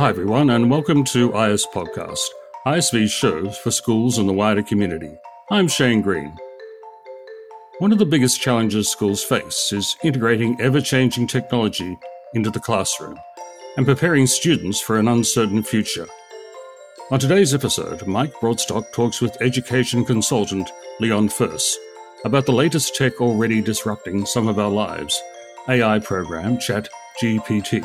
Hi, everyone, and welcome to IS Podcast, ISV's show for schools and the wider community. I'm Shane Green. One of the biggest challenges schools face is integrating ever changing technology into the classroom and preparing students for an uncertain future. On today's episode, Mike Broadstock talks with education consultant Leon Furze about the latest tech already disrupting some of our lives AI program ChatGPT,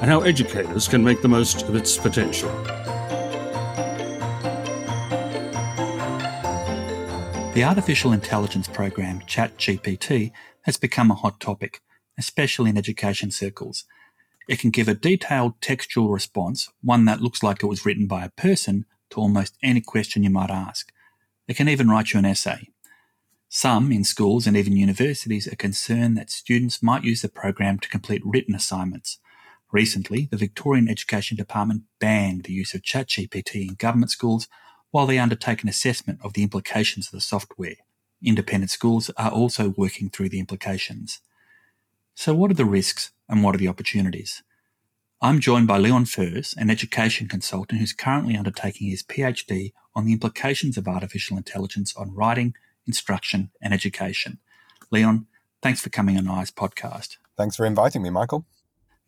and how educators can make the most of its potential. The artificial intelligence program ChatGPT has become a hot topic, especially in education circles. It can give a detailed textual response, one that looks like it was written by a person, to almost any question you might ask. It can even write you an essay. Some, in schools and even universities, are concerned that students might use the program to complete written assignments. Recently, the Victorian Education Department banned the use of ChatGPT in government schools while they undertake an assessment of the implications of the software. Independent schools are also working through the implications. So, what are the risks and what are the opportunities? I'm joined by Leon Furze, an education consultant who's currently undertaking his PhD on the implications of artificial intelligence on writing, instruction, and education. Leon, thanks for coming on IS podcast. Thanks for inviting me, Michael.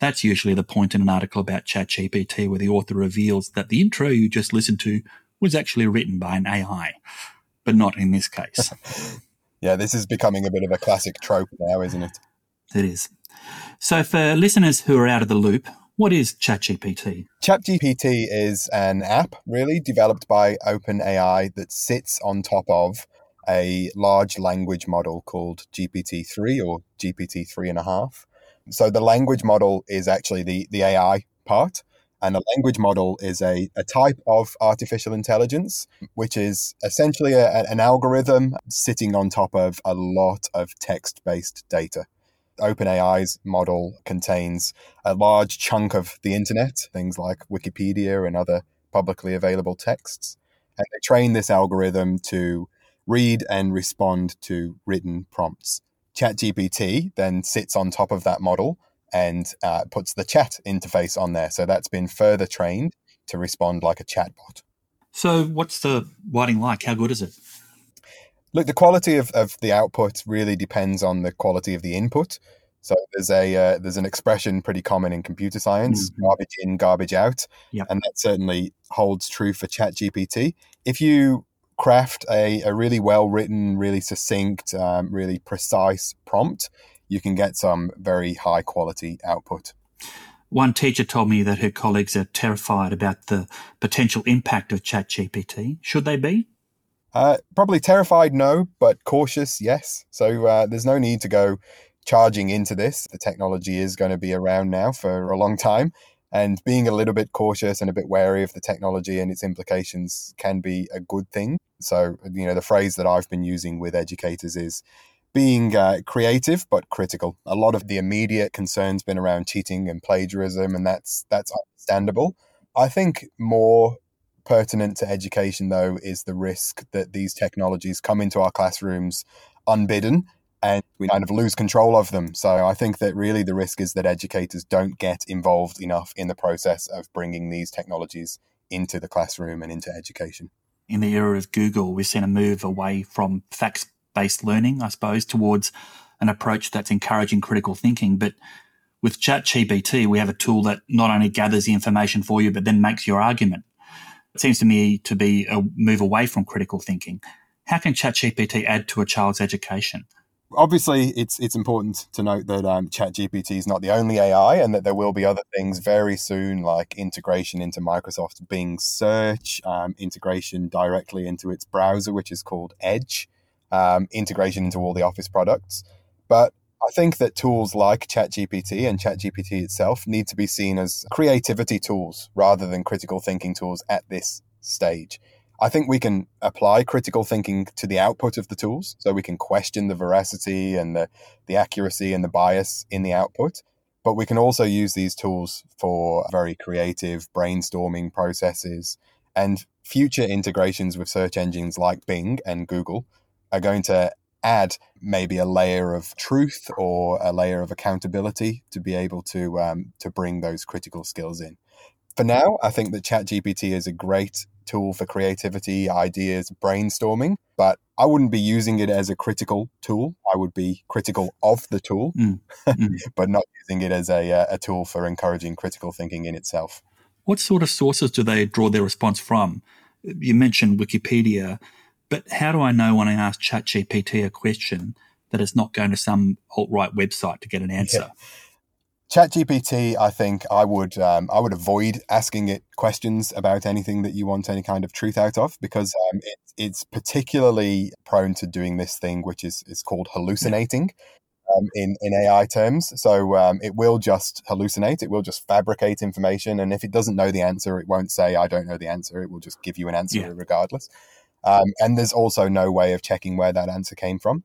That's usually the point in an article about ChatGPT where the author reveals that the intro you just listened to was actually written by an AI, but not in this case. yeah, this is becoming a bit of a classic trope now, isn't it? It is. So, for listeners who are out of the loop, what is ChatGPT? ChatGPT is an app really developed by OpenAI that sits on top of a large language model called GPT-3 or GPT-3.5. So the language model is actually the, the AI part. And a language model is a, a type of artificial intelligence, which is essentially a, an algorithm sitting on top of a lot of text based data. OpenAI's model contains a large chunk of the internet, things like Wikipedia and other publicly available texts. And they train this algorithm to read and respond to written prompts. ChatGPT then sits on top of that model and uh, puts the chat interface on there. So that's been further trained to respond like a chatbot. So, what's the writing like? How good is it? Look, the quality of, of the output really depends on the quality of the input. So there's a uh, there's an expression pretty common in computer science: mm-hmm. garbage in, garbage out, yep. and that certainly holds true for ChatGPT. If you craft a, a really well written, really succinct, um, really precise prompt, you can get some very high quality output. One teacher told me that her colleagues are terrified about the potential impact of ChatGPT. Should they be? Uh, probably terrified, no, but cautious, yes. So uh, there's no need to go charging into this. The technology is going to be around now for a long time and being a little bit cautious and a bit wary of the technology and its implications can be a good thing. So, you know, the phrase that I've been using with educators is being uh, creative but critical. A lot of the immediate concerns been around cheating and plagiarism, and that's that's understandable. I think more pertinent to education, though, is the risk that these technologies come into our classrooms unbidden and we kind of lose control of them. So I think that really the risk is that educators don't get involved enough in the process of bringing these technologies into the classroom and into education. In the era of Google, we've seen a move away from facts based learning, I suppose, towards an approach that's encouraging critical thinking. But with ChatGPT, we have a tool that not only gathers the information for you, but then makes your argument. It seems to me to be a move away from critical thinking. How can ChatGPT add to a child's education? Obviously it's it's important to note that um, ChatGPT is not the only AI, and that there will be other things very soon, like integration into Microsoft Bing search, um, integration directly into its browser, which is called Edge, um, integration into all the Office products. But I think that tools like ChatGPT and ChatGPT itself need to be seen as creativity tools rather than critical thinking tools at this stage. I think we can apply critical thinking to the output of the tools. So we can question the veracity and the, the accuracy and the bias in the output. But we can also use these tools for very creative brainstorming processes. And future integrations with search engines like Bing and Google are going to add maybe a layer of truth or a layer of accountability to be able to um, to bring those critical skills in For now, I think that ChatGPT is a great tool for creativity, ideas, brainstorming, but I wouldn't be using it as a critical tool. I would be critical of the tool, mm. Mm. but not using it as a, uh, a tool for encouraging critical thinking in itself. What sort of sources do they draw their response from? You mentioned Wikipedia, but how do I know when I ask ChatGPT a question that it's not going to some alt right website to get an answer? Yeah. ChatGPT, I think I would um, I would avoid asking it questions about anything that you want any kind of truth out of because um, it, it's particularly prone to doing this thing which is is called hallucinating. Um, in in AI terms, so um, it will just hallucinate. It will just fabricate information, and if it doesn't know the answer, it won't say "I don't know the answer." It will just give you an answer yeah. regardless. Um, and there's also no way of checking where that answer came from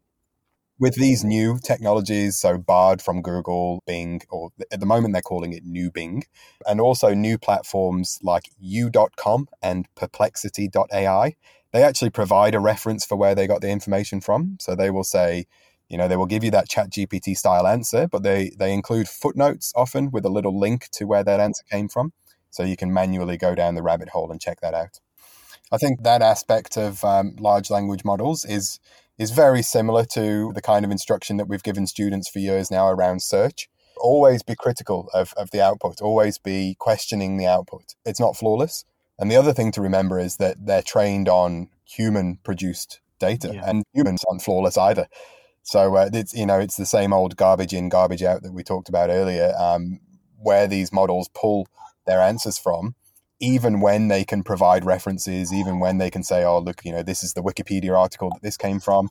with these new technologies, so Bard from Google, Bing, or at the moment they're calling it New Bing, and also new platforms like You.com and Perplexity.ai, they actually provide a reference for where they got the information from. So they will say, you know, they will give you that chat GPT style answer, but they, they include footnotes often with a little link to where that answer came from. So you can manually go down the rabbit hole and check that out. I think that aspect of um, large language models is is very similar to the kind of instruction that we've given students for years now around search. Always be critical of, of the output, always be questioning the output. It's not flawless. And the other thing to remember is that they're trained on human produced data, yeah. and humans aren't flawless either. So uh, it's you know it's the same old garbage in, garbage out that we talked about earlier, um, where these models pull their answers from even when they can provide references, even when they can say, oh, look, you know, this is the Wikipedia article that this came from,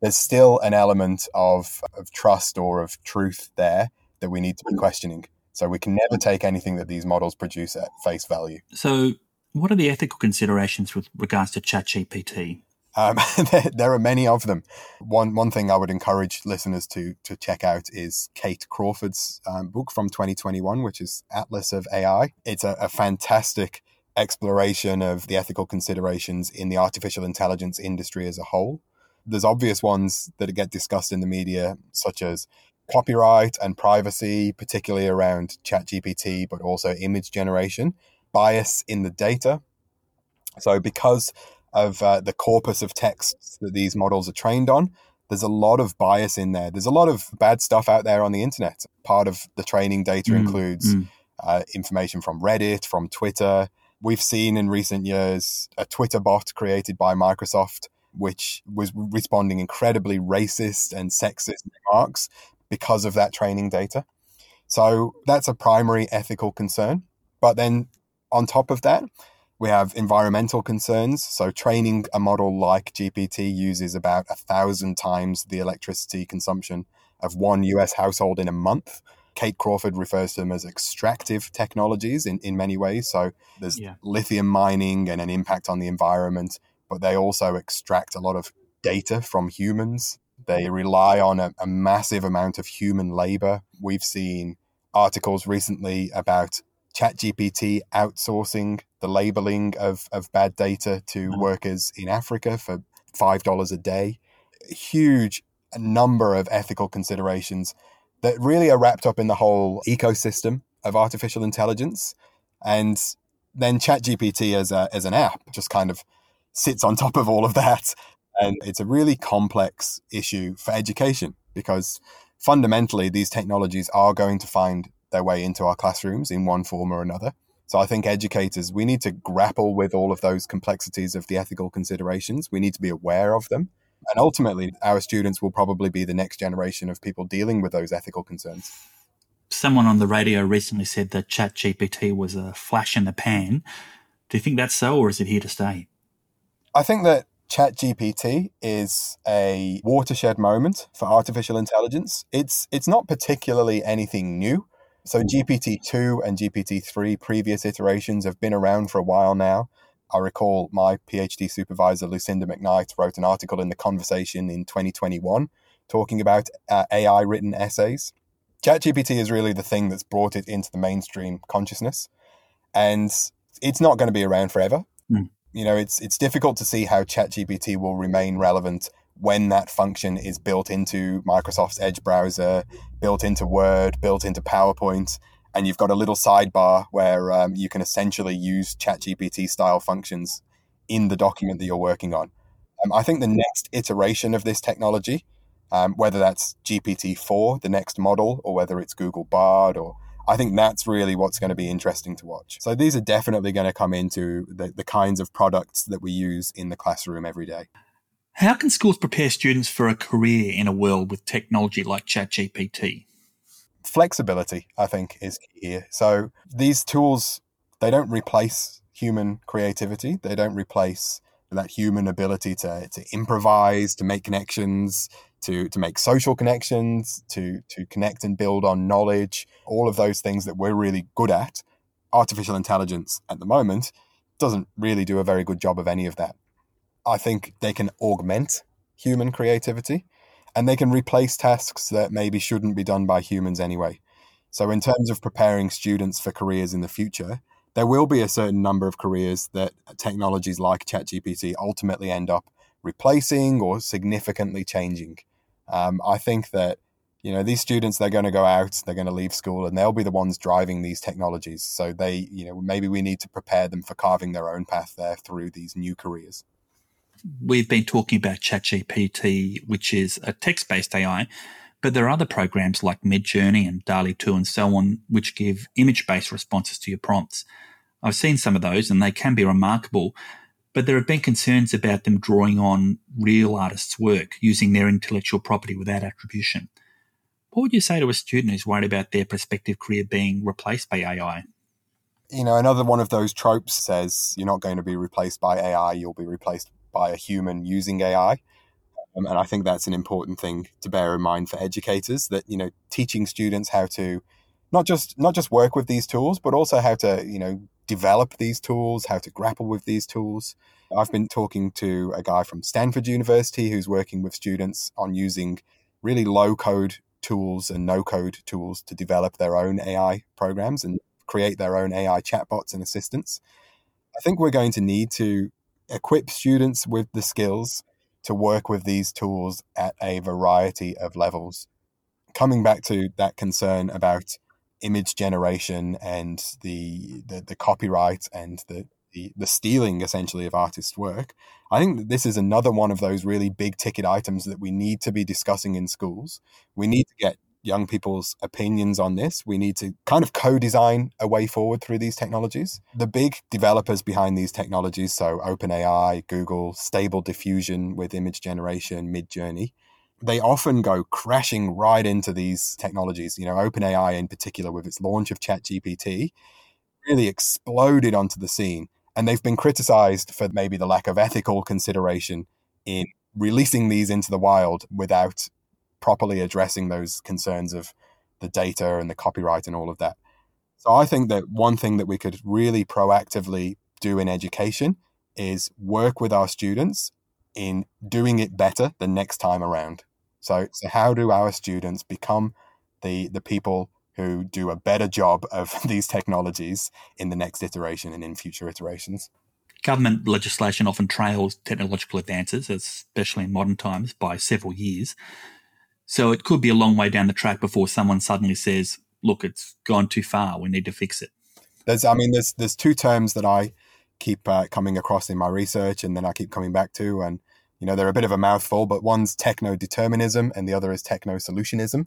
there's still an element of, of trust or of truth there that we need to be mm. questioning. So we can never take anything that these models produce at face value. So, what are the ethical considerations with regards to ChatGPT? Um, there, are many of them. One one thing I would encourage listeners to to check out is Kate Crawford's um, book from 2021, which is Atlas of AI. It's a, a fantastic exploration of the ethical considerations in the artificial intelligence industry as a whole. There's obvious ones that get discussed in the media, such as copyright and privacy, particularly around ChatGPT, but also image generation, bias in the data. So, because of uh, the corpus of texts that these models are trained on. There's a lot of bias in there. There's a lot of bad stuff out there on the internet. Part of the training data mm, includes mm. Uh, information from Reddit, from Twitter. We've seen in recent years a Twitter bot created by Microsoft, which was responding incredibly racist and sexist remarks because of that training data. So that's a primary ethical concern. But then on top of that, we have environmental concerns. So, training a model like GPT uses about a thousand times the electricity consumption of one US household in a month. Kate Crawford refers to them as extractive technologies in, in many ways. So, there's yeah. lithium mining and an impact on the environment, but they also extract a lot of data from humans. They rely on a, a massive amount of human labor. We've seen articles recently about ChatGPT outsourcing the labeling of, of bad data to mm-hmm. workers in Africa for $5 a day. A huge number of ethical considerations that really are wrapped up in the whole ecosystem of artificial intelligence. And then ChatGPT as, a, as an app just kind of sits on top of all of that. And it's a really complex issue for education because fundamentally these technologies are going to find their way into our classrooms in one form or another. So I think educators, we need to grapple with all of those complexities of the ethical considerations. We need to be aware of them. And ultimately, our students will probably be the next generation of people dealing with those ethical concerns. Someone on the radio recently said that ChatGPT was a flash in the pan. Do you think that's so, or is it here to stay? I think that ChatGPT is a watershed moment for artificial intelligence. It's it's not particularly anything new. So GPT-2 and GPT-3 previous iterations have been around for a while now. I recall my PhD supervisor, Lucinda McKnight, wrote an article in The Conversation in 2021 talking about uh, AI written essays. ChatGPT is really the thing that's brought it into the mainstream consciousness. And it's not going to be around forever. Mm. You know, it's it's difficult to see how ChatGPT will remain relevant when that function is built into Microsoft's Edge browser, built into Word, built into PowerPoint, and you've got a little sidebar where um, you can essentially use ChatGPT style functions in the document that you're working on. Um, I think the next iteration of this technology, um, whether that's GPT 4, the next model, or whether it's Google Bard, or I think that's really what's going to be interesting to watch. So these are definitely going to come into the, the kinds of products that we use in the classroom every day. How can schools prepare students for a career in a world with technology like ChatGPT? Flexibility, I think, is key here. So these tools, they don't replace human creativity. They don't replace that human ability to, to improvise, to make connections, to, to make social connections, to, to connect and build on knowledge, all of those things that we're really good at. Artificial intelligence at the moment doesn't really do a very good job of any of that. I think they can augment human creativity and they can replace tasks that maybe shouldn't be done by humans anyway. So, in terms of preparing students for careers in the future, there will be a certain number of careers that technologies like ChatGPT ultimately end up replacing or significantly changing. Um, I think that you know these students they're going to go out they're going to leave school and they'll be the ones driving these technologies so they you know maybe we need to prepare them for carving their own path there through these new careers we've been talking about ChatGPT, which is a text based AI, but there are other programs like Midjourney and DALL-E 2 and so on, which give image based responses to your prompts. I've seen some of those and they can be remarkable, but there have been concerns about them drawing on real artists' work using their intellectual property without attribution. What would you say to a student who's worried about their prospective career being replaced by AI? You know, another one of those tropes says you're not going to be replaced by AI, you'll be replaced by a human using AI. Um, and I think that's an important thing to bear in mind for educators that, you know, teaching students how to not just not just work with these tools, but also how to, you know, develop these tools, how to grapple with these tools. I've been talking to a guy from Stanford University who's working with students on using really low code tools and no code tools to develop their own AI programs and create their own AI chatbots and assistants. I think we're going to need to equip students with the skills to work with these tools at a variety of levels. Coming back to that concern about image generation and the the, the copyright and the, the, the stealing essentially of artists' work, I think that this is another one of those really big ticket items that we need to be discussing in schools. We need to get young people's opinions on this. We need to kind of co design a way forward through these technologies. The big developers behind these technologies, so OpenAI, Google, Stable Diffusion with image generation, Midjourney, they often go crashing right into these technologies. You know, OpenAI in particular, with its launch of ChatGPT, really exploded onto the scene. And they've been criticized for maybe the lack of ethical consideration in releasing these into the wild without properly addressing those concerns of the data and the copyright and all of that. So I think that one thing that we could really proactively do in education is work with our students in doing it better the next time around. So, so how do our students become the the people who do a better job of these technologies in the next iteration and in future iterations? Government legislation often trails technological advances, especially in modern times, by several years. So it could be a long way down the track before someone suddenly says, "Look, it's gone too far. We need to fix it." There's, I mean, there's there's two terms that I keep uh, coming across in my research, and then I keep coming back to, and you know, they're a bit of a mouthful, but one's techno determinism, and the other is techno solutionism.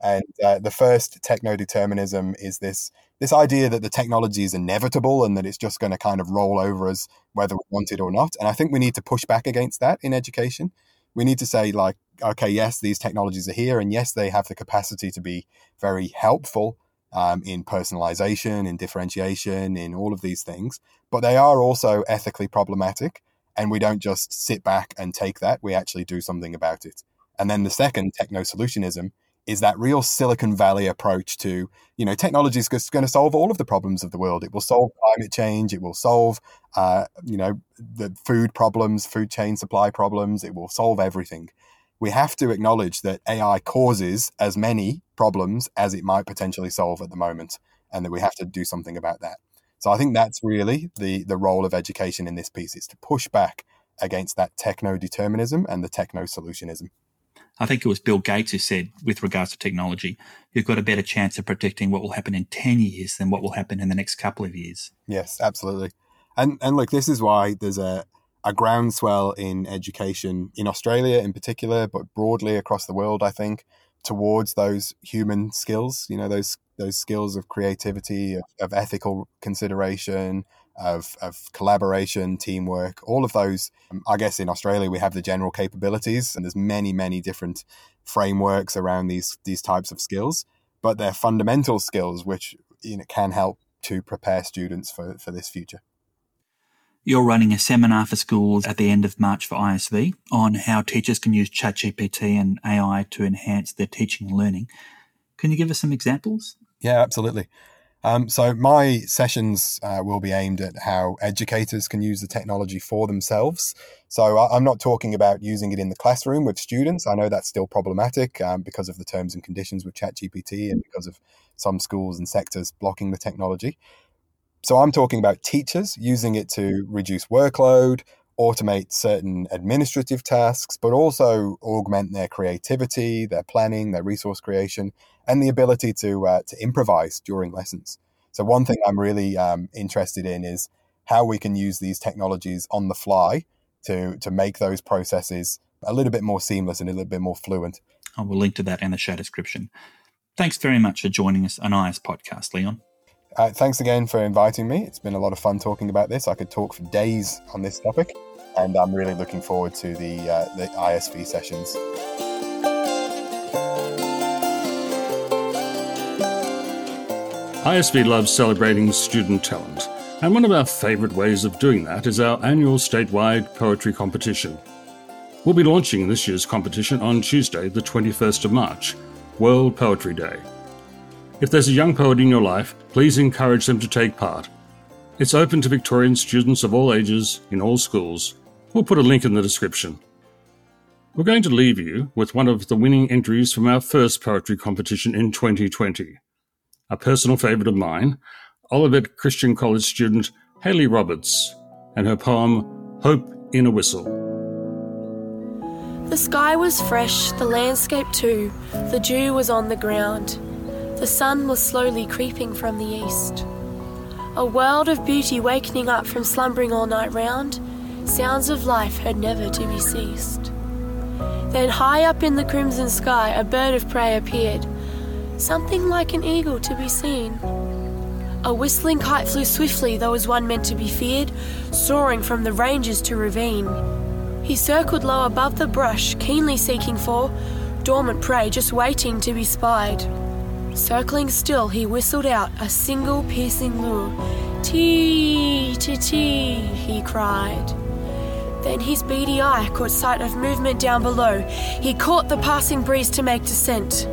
And uh, the first techno determinism is this this idea that the technology is inevitable and that it's just going to kind of roll over us whether we want it or not. And I think we need to push back against that in education. We need to say like okay, yes, these technologies are here, and yes, they have the capacity to be very helpful um, in personalization, in differentiation, in all of these things, but they are also ethically problematic. And we don't just sit back and take that, we actually do something about it. And then the second, techno solutionism, is that real Silicon Valley approach to, you know, technology is going to solve all of the problems of the world. It will solve climate change. It will solve, uh, you know, the food problems, food chain supply problems. It will solve everything we have to acknowledge that AI causes as many problems as it might potentially solve at the moment, and that we have to do something about that. So I think that's really the the role of education in this piece is to push back against that techno determinism and the techno solutionism. I think it was Bill Gates who said, with regards to technology, you've got a better chance of predicting what will happen in 10 years than what will happen in the next couple of years. Yes, absolutely. And and look, this is why there's a a groundswell in education in Australia in particular, but broadly across the world, I think, towards those human skills, you know, those those skills of creativity, of, of ethical consideration, of, of collaboration, teamwork, all of those. Um, I guess in Australia we have the general capabilities, and there's many, many different frameworks around these these types of skills. But they're fundamental skills which you know can help to prepare students for, for this future. You're running a seminar for schools at the end of March for ISV on how teachers can use ChatGPT and AI to enhance their teaching and learning. Can you give us some examples? Yeah, absolutely. Um, so my sessions uh, will be aimed at how educators can use the technology for themselves. So I'm not talking about using it in the classroom with students. I know that's still problematic um, because of the terms and conditions with ChatGPT and because of some schools and sectors blocking the technology. So I'm talking about teachers using it to reduce workload, automate certain administrative tasks, but also augment their creativity, their planning, their resource creation, and the ability to uh, to improvise during lessons. So one thing I'm really um, interested in is how we can use these technologies on the fly to to make those processes a little bit more seamless and a little bit more fluent. I will link to that in the show description. Thanks very much for joining us on IS Podcast, Leon. Uh, thanks again for inviting me. It's been a lot of fun talking about this. I could talk for days on this topic and I'm really looking forward to the uh, the ISV sessions. ISV loves celebrating student talent, and one of our favourite ways of doing that is our annual statewide poetry competition. We'll be launching this year's competition on Tuesday, the 21st of March, World Poetry Day. If there's a young poet in your life, please encourage them to take part. It's open to Victorian students of all ages in all schools We'll put a link in the description. We're going to leave you with one of the winning entries from our first poetry competition in 2020. A personal favourite of mine, Olivet Christian College student Haley Roberts, and her poem Hope in a Whistle. The sky was fresh, the landscape too, the dew was on the ground. The sun was slowly creeping from the east. A world of beauty wakening up from slumbering all night round sounds of life heard never to be ceased. Then, high up in the crimson sky, a bird of prey appeared, something like an eagle to be seen. A whistling kite flew swiftly, though as one meant to be feared, soaring from the ranges to ravine. He circled low above the brush, keenly seeking for dormant prey just waiting to be spied. Circling still, he whistled out a single piercing lure. Tee, tee, tee, he cried. Then his beady eye caught sight of movement down below. He caught the passing breeze to make descent.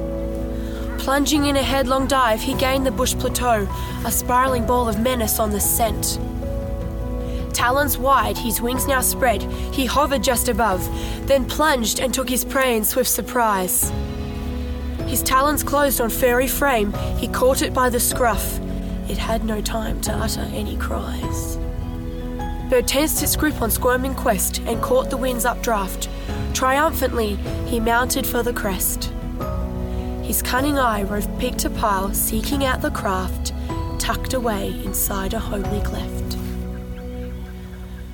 Plunging in a headlong dive, he gained the bush plateau, a spiraling ball of menace on the scent. Talons wide, his wings now spread, he hovered just above, then plunged and took his prey in swift surprise. His talons closed on furry frame, he caught it by the scruff. It had no time to utter any cries. Bird tensed its grip on squirming quest and caught the wind's updraft. Triumphantly, he mounted for the crest. His cunning eye roved peak to pile, seeking out the craft tucked away inside a homely cleft.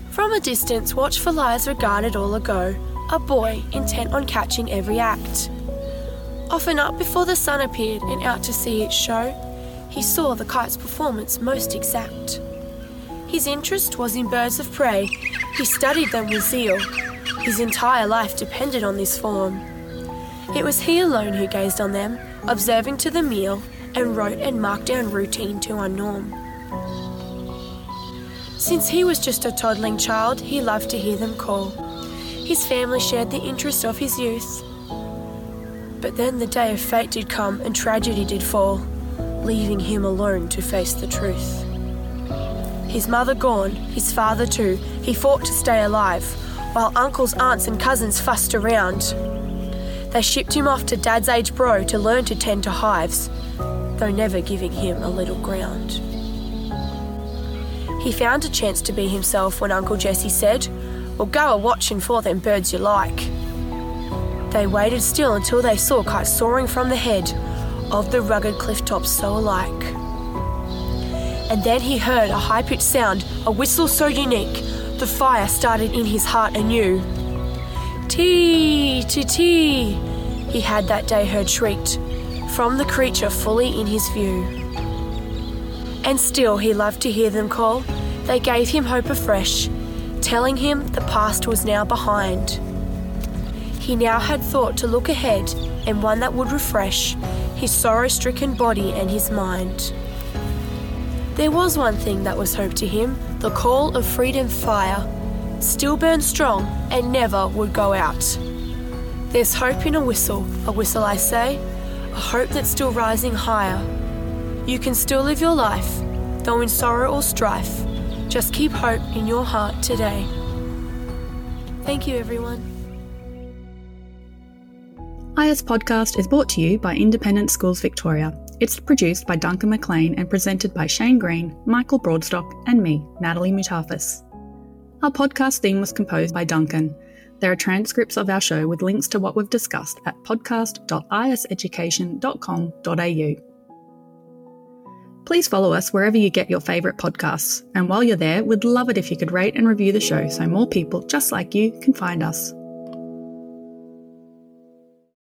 From a distance, watchful eyes regarded all ago a boy intent on catching every act. Often up before the sun appeared and out to see its show, he saw the kite's performance most exact. His interest was in birds of prey. He studied them with zeal. His entire life depended on this form. It was he alone who gazed on them, observing to the meal, and wrote and marked down routine to our norm. Since he was just a toddling child, he loved to hear them call. His family shared the interest of his youth. But then the day of fate did come and tragedy did fall, leaving him alone to face the truth. His mother gone, his father too, he fought to stay alive, while uncles, aunts, and cousins fussed around. They shipped him off to Dad's age bro to learn to tend to hives, though never giving him a little ground. He found a chance to be himself when Uncle Jesse said, Well, go a watching for them birds you like. They waited still until they saw kite soaring from the head of the rugged cliff tops so alike. And then he heard a high pitched sound, a whistle so unique, the fire started in his heart anew. Tee, tee, tee, he had that day heard shrieked from the creature fully in his view. And still he loved to hear them call, they gave him hope afresh, telling him the past was now behind. He now had thought to look ahead and one that would refresh his sorrow stricken body and his mind. There was one thing that was hope to him the call of freedom fire still burned strong and never would go out. There's hope in a whistle, a whistle I say, a hope that's still rising higher. You can still live your life, though in sorrow or strife. Just keep hope in your heart today. Thank you, everyone. IS Podcast is brought to you by Independent Schools Victoria. It's produced by Duncan McLean and presented by Shane Green, Michael Broadstock, and me, Natalie Mutafis. Our podcast theme was composed by Duncan. There are transcripts of our show with links to what we've discussed at podcast.iseducation.com.au. Please follow us wherever you get your favourite podcasts, and while you're there, we'd love it if you could rate and review the show so more people just like you can find us.